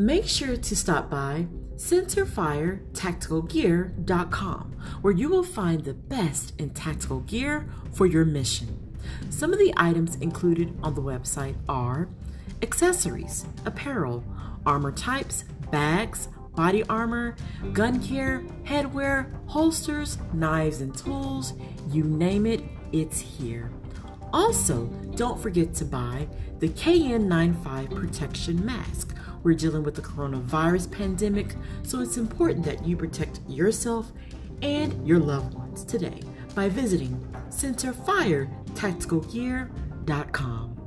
make sure to stop by centerfiretacticalgear.com where you will find the best in tactical gear for your mission. Some of the items included on the website are accessories, apparel, armor types, bags, body armor, gun gear, headwear, holsters, knives and tools, you name it, it's here. Also, don't forget to buy the KN95 protection mask. We're dealing with the coronavirus pandemic, so it's important that you protect yourself and your loved ones today by visiting centerfiretacticalgear.com.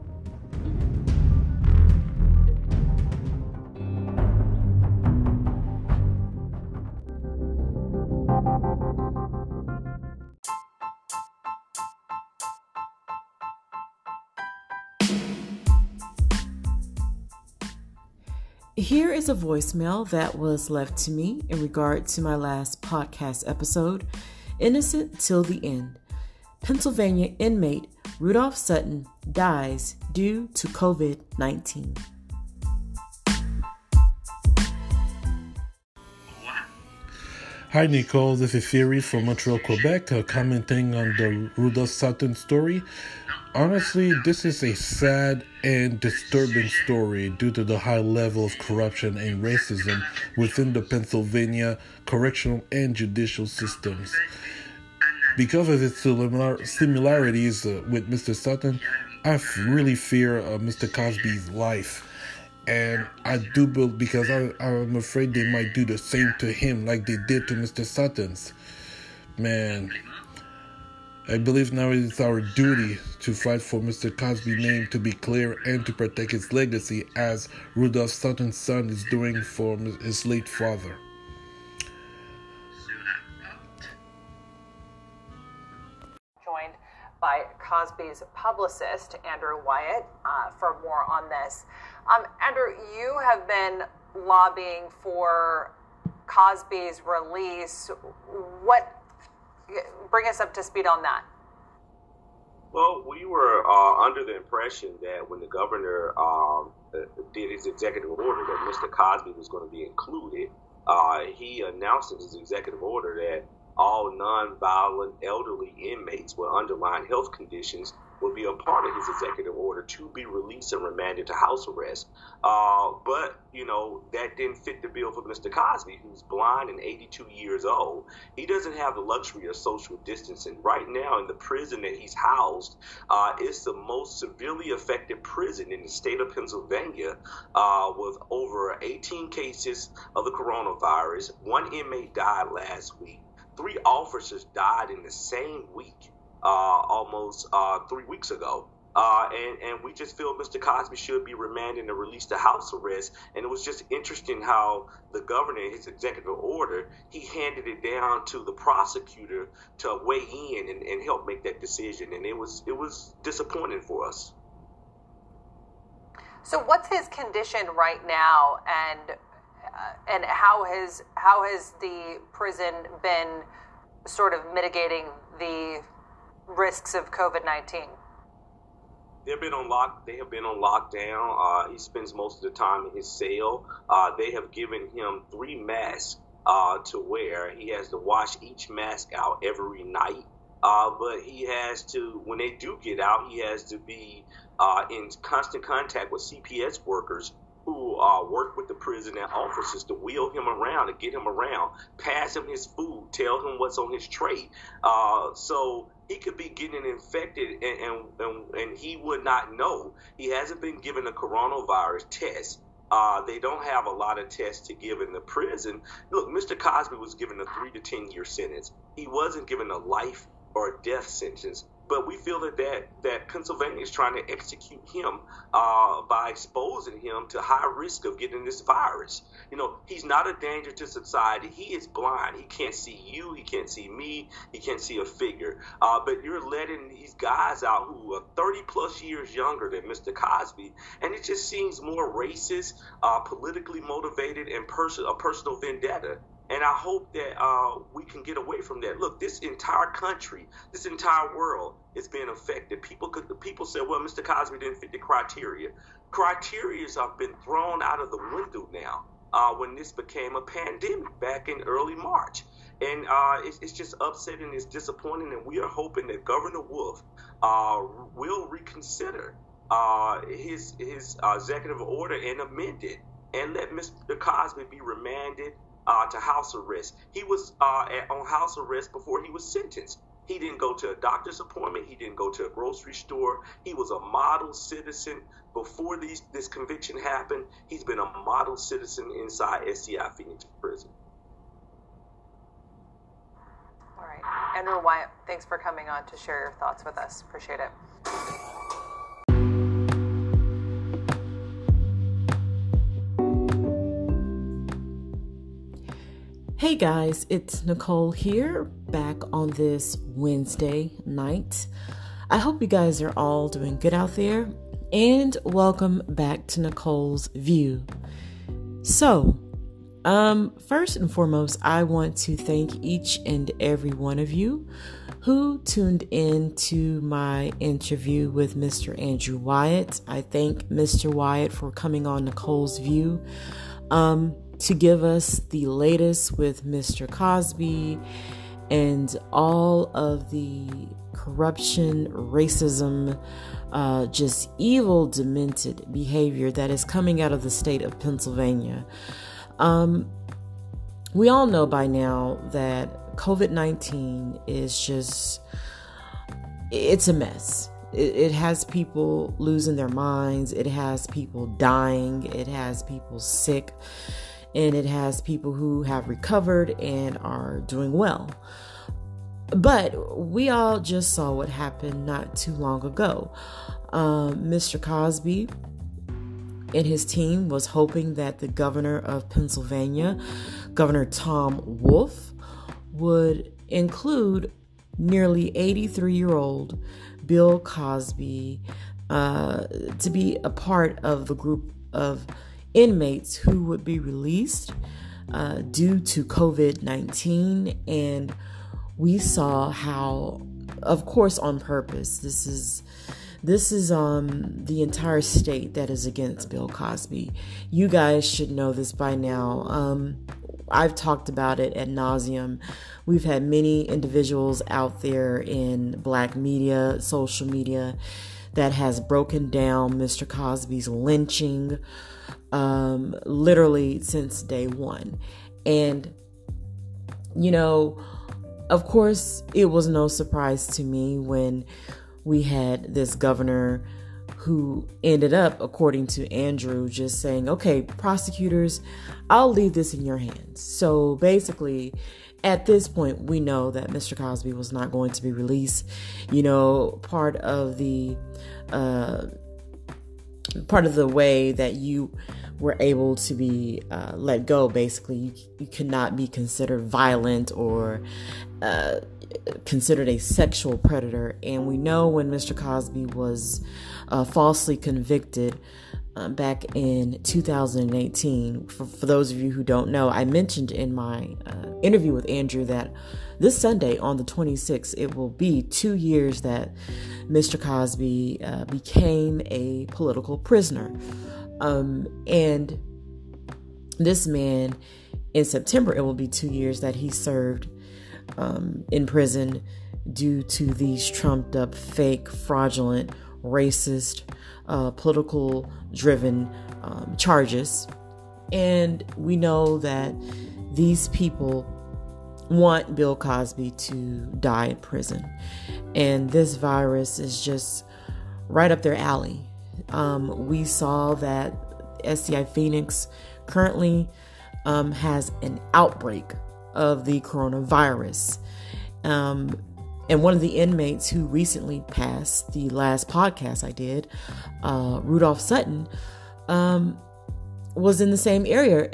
Here is a voicemail that was left to me in regard to my last podcast episode, Innocent Till the End. Pennsylvania inmate Rudolph Sutton dies due to COVID 19. Hi, Nicole. This is Siri from Montreal, Quebec, uh, commenting on the Rudolph Sutton story. Honestly, this is a sad and disturbing story due to the high level of corruption and racism within the Pennsylvania correctional and judicial systems. Because of its similar- similarities uh, with Mr. Sutton, I really fear uh, Mr. Cosby's life and I do build because I, I'm afraid they might do the same to him like they did to Mr. Sutton's. Man, I believe now it is our duty to fight for Mr. Cosby's name to be clear and to protect his legacy as Rudolph Sutton's son is doing for his late father. Joined by Cosby's publicist, Andrew Wyatt, uh, for more on this. Um, Andrew, you have been lobbying for Cosby's release. What? Bring us up to speed on that. Well, we were uh, under the impression that when the governor um, did his executive order that Mr. Cosby was going to be included, uh, he announced in his executive order that all nonviolent elderly inmates with underlying health conditions would be a part of his executive order to be released and remanded to house arrest. Uh, but, you know, that didn't fit the bill for Mr. Cosby, who's blind and 82 years old. He doesn't have the luxury of social distancing. Right now, in the prison that he's housed, uh, it's the most severely affected prison in the state of Pennsylvania uh, with over 18 cases of the coronavirus. One inmate died last week. Three officers died in the same week almost uh, three weeks ago. Uh, and, and we just feel Mr. Cosby should be remanded and released to house arrest. And it was just interesting how the governor, his executive order, he handed it down to the prosecutor to weigh in and, and help make that decision. And it was it was disappointing for us. So, what's his condition right now, and uh, and how has how has the prison been sort of mitigating the risks of COVID nineteen? They've been on lock. They have been on lockdown. Uh, he spends most of the time in his cell. Uh, they have given him three masks uh, to wear. He has to wash each mask out every night. Uh, but he has to, when they do get out, he has to be uh, in constant contact with CPS workers who uh, work with the prison and officers to wheel him around and get him around, pass him his food, tell him what's on his tray. Uh, so he could be getting infected and, and, and, and, he would not know. He hasn't been given a coronavirus test. Uh, they don't have a lot of tests to give in the prison. Look, Mr. Cosby was given a three to 10 year sentence. He wasn't given a life or a death sentence. But we feel that that, that Pennsylvania is trying to execute him uh, by exposing him to high risk of getting this virus. You know, he's not a danger to society. He is blind. He can't see you. He can't see me. He can't see a figure. Uh, but you're letting these guys out who are 30 plus years younger than Mr. Cosby, and it just seems more racist, uh, politically motivated, and pers- a personal vendetta. And I hope that uh, we can get away from that. Look, this entire country, this entire world is being affected. People could, people say, well, Mr. Cosby didn't fit the criteria. criteria have been thrown out of the window now uh, when this became a pandemic back in early March. And uh, it's, it's, just upsetting, it's disappointing, and we are hoping that Governor Wolf uh, will reconsider uh, his his uh, executive order and amend it and let Mr. Cosby be remanded uh, to house arrest. He was at, on house arrest before he was sentenced. He didn't go to a doctor's appointment. He didn't go to a grocery store. He was a model citizen before these, this conviction happened. He's been a model citizen inside SCI Phoenix prison. All right. Andrew Wyatt, thanks for coming on to share your thoughts with us. Appreciate it. Hey guys, it's Nicole here, back on this Wednesday night. I hope you guys are all doing good out there, and welcome back to Nicole's View. So, um, first and foremost, I want to thank each and every one of you who tuned in to my interview with Mr. Andrew Wyatt. I thank Mr. Wyatt for coming on Nicole's View. Um, to give us the latest with Mr. Cosby and all of the corruption, racism, uh, just evil, demented behavior that is coming out of the state of Pennsylvania. Um, we all know by now that COVID 19 is just, it's a mess. It, it has people losing their minds, it has people dying, it has people sick and it has people who have recovered and are doing well. But we all just saw what happened not too long ago. Um, Mr. Cosby and his team was hoping that the governor of Pennsylvania, Governor Tom Wolf, would include nearly 83 year old Bill Cosby uh, to be a part of the group of inmates who would be released uh, due to COVID 19. And we saw how, of course, on purpose, this is. This is um the entire state that is against Bill Cosby. You guys should know this by now. Um, I've talked about it at nauseum. We've had many individuals out there in black media, social media, that has broken down Mr. Cosby's lynching, um, literally since day one. And, you know, of course, it was no surprise to me when we had this governor who ended up, according to Andrew, just saying, okay, prosecutors, I'll leave this in your hands. So basically, at this point, we know that Mr. Cosby was not going to be released. You know, part of the uh, part of the way that you were able to be uh, let go. Basically, you, you cannot be considered violent or uh, considered a sexual predator. And we know when Mr. Cosby was uh, falsely convicted. Uh, back in 2018. For, for, those of you who don't know, I mentioned in my uh, interview with Andrew that this Sunday on the 26th, it will be two years that Mr. Cosby uh, became a political prisoner. Um, and this man, in September, it will be two years that he served um, in prison due to these trumped up, fake, fraudulent, racist, uh, political driven um, charges. And we know that these people want Bill Cosby to die in prison. And this virus is just right up their alley. Um, we saw that SCI Phoenix currently um, has an outbreak of the coronavirus. Um, and one of the inmates who recently passed the last podcast I did, uh, Rudolph Sutton, um, was in the same area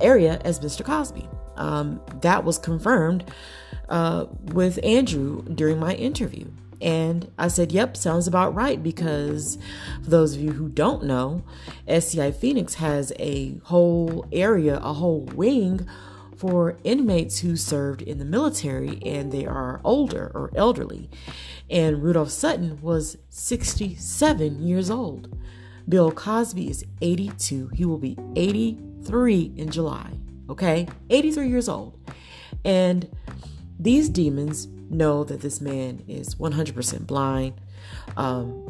area as Mr. Cosby. Um, that was confirmed uh, with Andrew during my interview. And I said, yep, sounds about right. Because for those of you who don't know, SCI Phoenix has a whole area, a whole wing for inmates who served in the military and they are older or elderly. And Rudolph Sutton was 67 years old. Bill Cosby is 82. He will be 83 in July. Okay? 83 years old. And these demons know that this man is 100% blind. Um,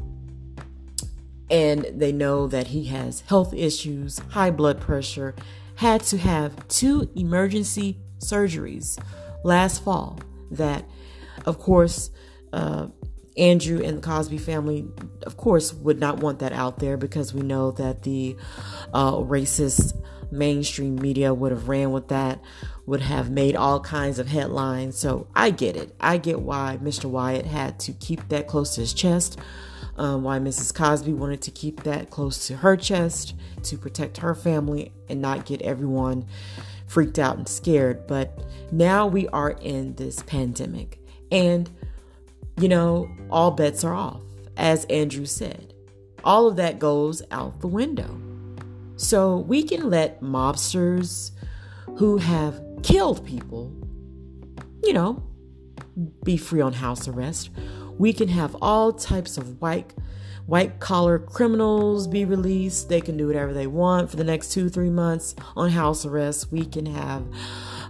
and they know that he has health issues, high blood pressure, had to have two emergency surgeries last fall that, of course, uh, Andrew and the Cosby family, of course, would not want that out there because we know that the uh, racist mainstream media would have ran with that, would have made all kinds of headlines. So I get it. I get why Mr. Wyatt had to keep that close to his chest, um, why Mrs. Cosby wanted to keep that close to her chest to protect her family and not get everyone freaked out and scared. But now we are in this pandemic. And you know, all bets are off, as Andrew said. All of that goes out the window. So we can let mobsters who have killed people, you know, be free on house arrest. We can have all types of white white collar criminals be released. They can do whatever they want for the next two, three months on house arrest. We can have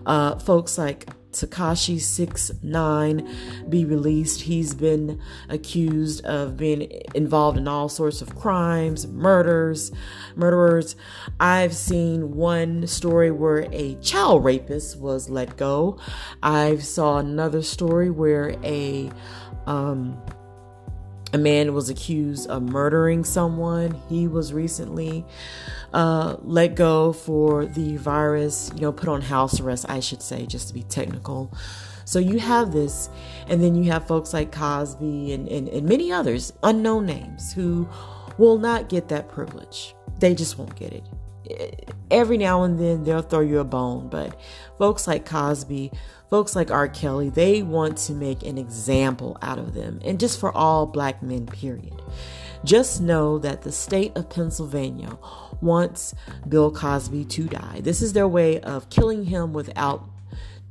uh, folks like Tekashi Six Nine be released. He's been accused of being involved in all sorts of crimes, murders, murderers. I've seen one story where a child rapist was let go. I've saw another story where a um, a man was accused of murdering someone. He was recently uh, let go for the virus, you know, put on house arrest, I should say, just to be technical. So you have this, and then you have folks like Cosby and, and, and many others, unknown names, who will not get that privilege. They just won't get it every now and then they'll throw you a bone, but folks like Cosby, folks like R. Kelly, they want to make an example out of them, and just for all black men, period. Just know that the state of Pennsylvania wants Bill Cosby to die. This is their way of killing him without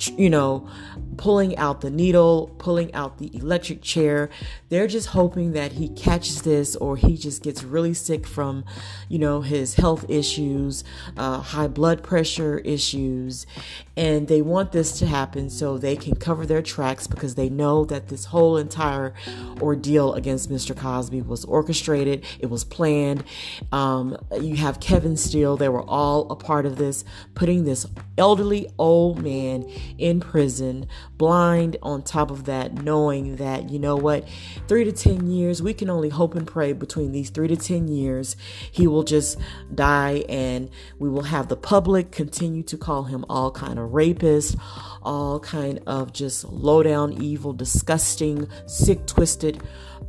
you know, pulling out the needle, pulling out the electric chair. They're just hoping that he catches this or he just gets really sick from, you know, his health issues, uh, high blood pressure issues. And they want this to happen so they can cover their tracks because they know that this whole entire ordeal against Mr. Cosby was orchestrated, it was planned. Um, you have Kevin Steele, they were all a part of this, putting this elderly old man in prison, blind on top of that, knowing that, you know what, three to 10 years, we can only hope and pray between these three to 10 years, he will just die and we will have the public continue to call him all kind of rapist, all kind of just low down, evil, disgusting, sick, twisted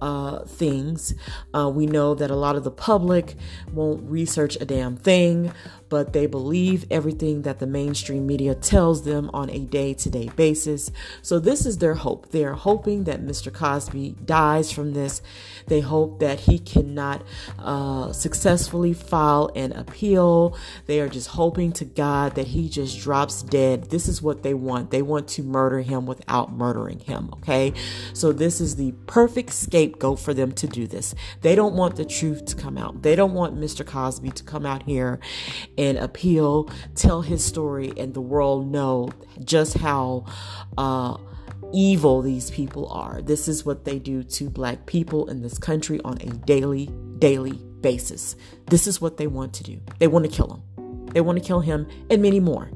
uh, things. Uh, we know that a lot of the public won't research a damn thing, but they believe everything that the mainstream media tells them on a day to day basis. So, this is their hope. They are hoping that Mr. Cosby dies from this. They hope that he cannot uh, successfully file an appeal. They are just hoping to God that he just drops dead. This is what they want. They want to murder him without murdering him, okay? So, this is the perfect scapegoat for them to do this. They don't want the truth to come out. They don't want Mr. Cosby to come out here and appeal, tell his story, and the world know just how uh, evil these people are. This is what they do to black people in this country on a daily, daily basis. This is what they want to do. They want to kill him. They want to kill him and many more.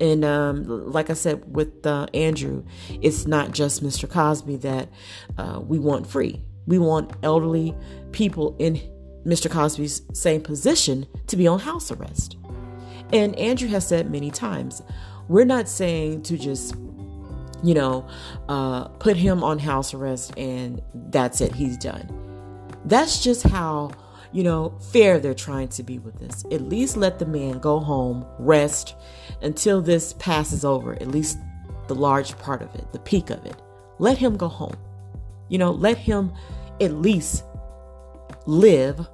And um, like I said with uh, Andrew, it's not just Mr. Cosby that uh, we want free. We want elderly people in Mr. Cosby's same position to be on house arrest. And Andrew has said many times, we're not saying to just, you know, uh, put him on house arrest and that's it, he's done. That's just how, you know, fair they're trying to be with this. At least let the man go home, rest until this passes over, at least the large part of it, the peak of it. Let him go home. You know, let him at least live,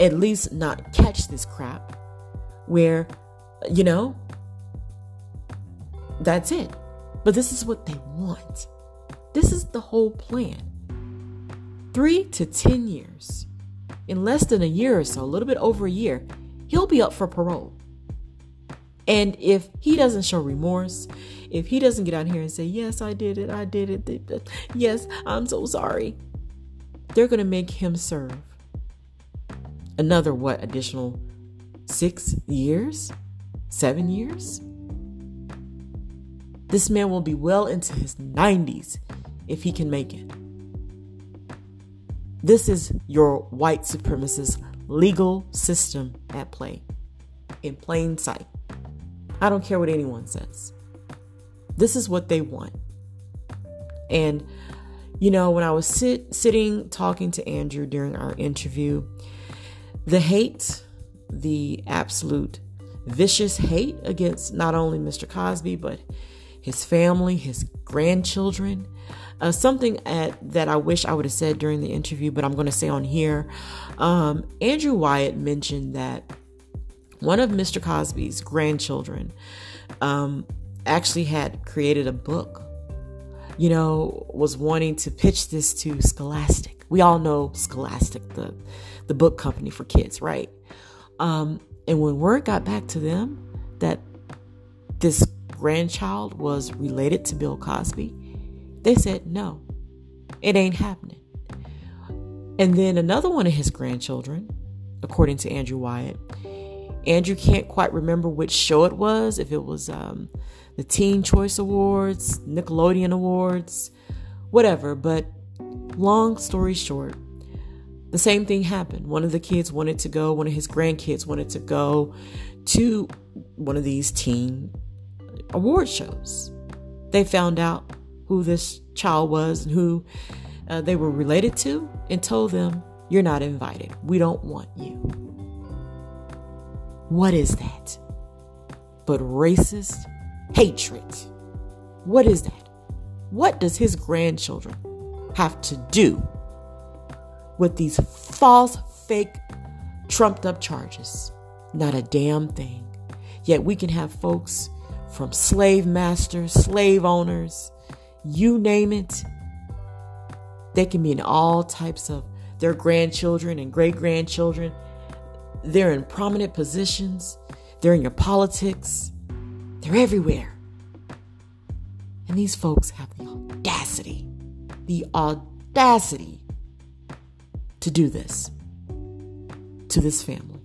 at least not catch this crap where, you know, that's it. But this is what they want. This is the whole plan. Three to 10 years. In less than a year or so, a little bit over a year, he'll be up for parole. And if he doesn't show remorse, if he doesn't get out here and say, Yes, I did it, I did it, yes, I'm so sorry, they're going to make him serve another, what, additional six years? Seven years? This man will be well into his 90s if he can make it. This is your white supremacist legal system at play in plain sight. I don't care what anyone says. This is what they want. And, you know, when I was sit, sitting talking to Andrew during our interview, the hate, the absolute vicious hate against not only Mr. Cosby, but his family, his grandchildren. Uh, something at, that I wish I would have said during the interview, but I'm going to say on here. Um, Andrew Wyatt mentioned that one of Mr. Cosby's grandchildren um, actually had created a book, you know, was wanting to pitch this to Scholastic. We all know Scholastic, the, the book company for kids, right? Um, and when word got back to them that this grandchild was related to Bill Cosby, they said, no, it ain't happening. And then another one of his grandchildren, according to Andrew Wyatt, Andrew can't quite remember which show it was, if it was um, the Teen Choice Awards, Nickelodeon Awards, whatever. But long story short, the same thing happened. One of the kids wanted to go, one of his grandkids wanted to go to one of these teen award shows. They found out who this child was and who uh, they were related to and told them, You're not invited. We don't want you. What is that? But racist hatred. What is that? What does his grandchildren have to do with these false, fake, trumped up charges? Not a damn thing. Yet we can have folks from slave masters, slave owners, you name it. They can be in all types of their grandchildren and great grandchildren. They're in prominent positions, they're in your politics, they're everywhere. And these folks have the audacity, the audacity to do this to this family.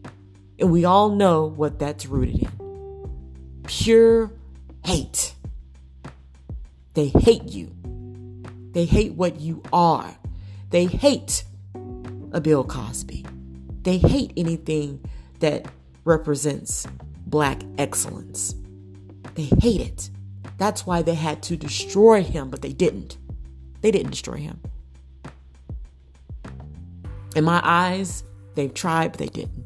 And we all know what that's rooted in pure hate. They hate you. They hate what you are. They hate a Bill Cosby. They hate anything that represents black excellence. They hate it. That's why they had to destroy him, but they didn't. They didn't destroy him. In my eyes, they've tried, but they didn't.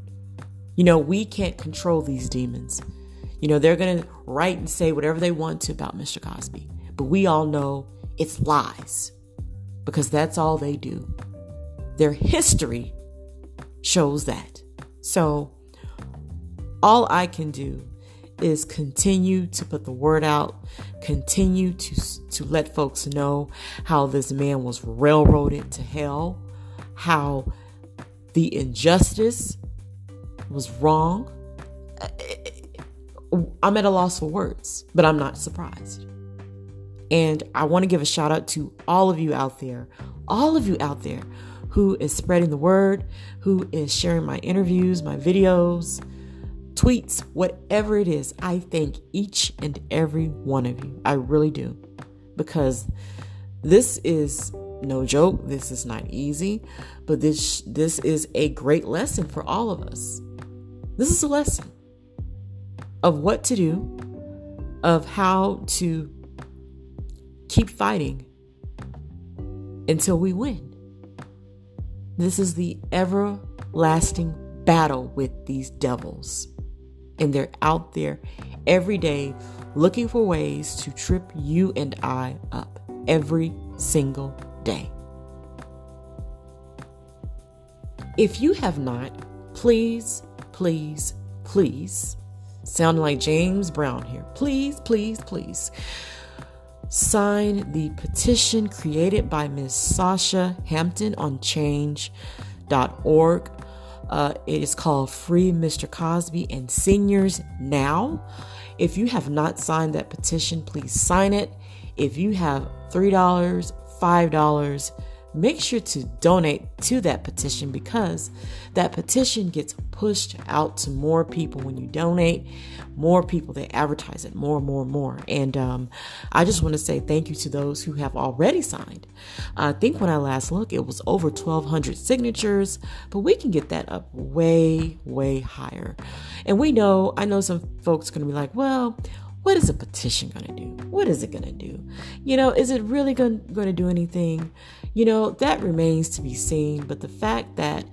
You know, we can't control these demons. You know, they're going to write and say whatever they want to about Mr. Cosby, but we all know it's lies because that's all they do. Their history shows that. So, all I can do is continue to put the word out, continue to to let folks know how this man was railroaded to hell, how the injustice was wrong. Uh, I'm at a loss for words, but I'm not surprised. And I want to give a shout out to all of you out there, all of you out there who is spreading the word, who is sharing my interviews, my videos, tweets, whatever it is. I thank each and every one of you. I really do. Because this is no joke. This is not easy, but this this is a great lesson for all of us. This is a lesson of what to do, of how to keep fighting until we win. This is the everlasting battle with these devils. And they're out there every day looking for ways to trip you and I up every single day. If you have not, please, please, please, sounding like James Brown here, please, please, please sign the petition created by Ms. Sasha Hampton on Change change.org. Uh, it is called Free Mr. Cosby and Seniors Now. If you have not signed that petition, please sign it. If you have $3, $5, make sure to donate to that petition because that petition gets pushed out to more people. When you donate more people they advertise it more and more and more. And um, i just want to say thank you to those who have already signed. I think when i last looked it was over 1200 signatures but we can get that up way way higher. And we know i know some folks going to be like well what is a petition going to do? What is it going to do? You know, is it really going to do anything? You know, that remains to be seen. But the fact that,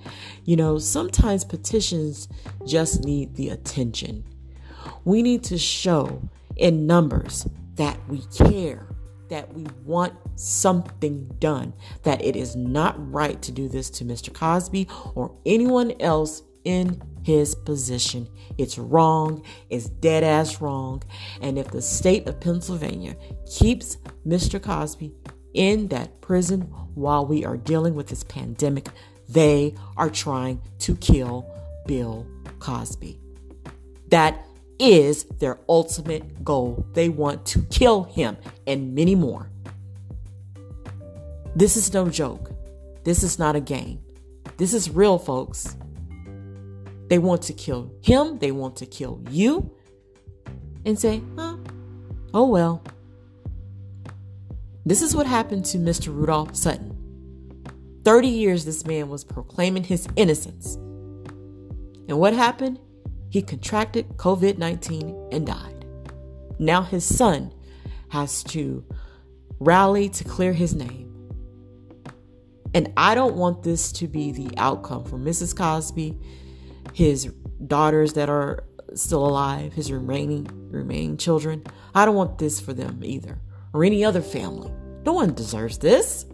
you know, sometimes petitions just need the attention. We need to show in numbers that we care, that we want something done, that it is not right to do this to Mr. Cosby or anyone else in his position. It's wrong, it's dead ass wrong. And if the state of Pennsylvania keeps Mr. Cosby in that prison while we are dealing with this pandemic, they are trying to kill Bill Cosby. That is their ultimate goal. They want to kill him and many more. This is no joke. This is not a game. This is real, folks. They want to kill him, they want to kill you, and say, huh, oh well. This is what happened to Mr. Rudolph Sutton. 30 years this man was proclaiming his innocence. And what happened? He contracted COVID 19 and died. Now his son has to rally to clear his name. And I don't want this to be the outcome for Mrs. Cosby his daughters that are still alive, his remaining remaining children. I don't want this for them either, or any other family. No one deserves this.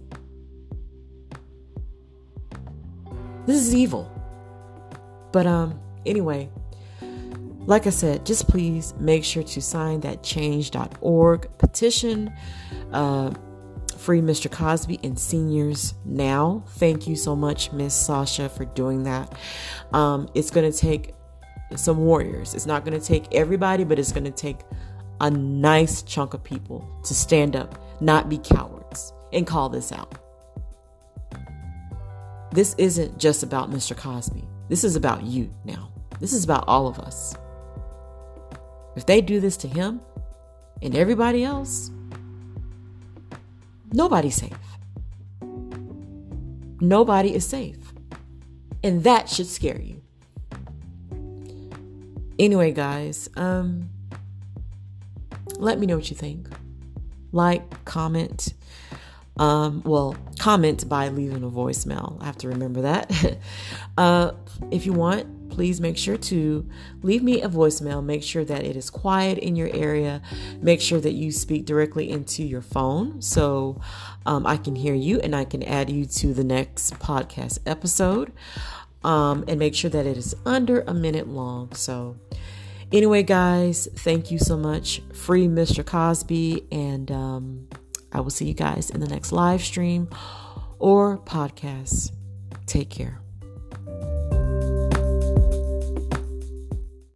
This is evil. But um anyway, like I said, just please make sure to sign that change.org petition. Uh, free Mr. Cosby and seniors now. Thank you so much, Miss Sasha, for doing that. Um, it's going to take some warriors. It's not going to take everybody, but it's going to take a nice chunk of people to stand up, not be cowards, and call this out. This isn't just about Mr. Cosby. This is about you now. This is about all of us. If they do this to him and everybody else, Nobody's safe. Nobody is safe. And that should scare you. Anyway, guys, um let me know what you think. Like, comment, um, well, comment by leaving a voicemail. I have to remember that. uh, if you want, please make sure to leave me a voicemail. Make sure that it is quiet in your area. Make sure that you speak directly into your phone so um, I can hear you and I can add you to the next podcast episode. Um, and make sure that it is under a minute long. So, anyway, guys, thank you so much. Free Mr. Cosby. And um, I will see you guys in the next live stream or podcast. Take care.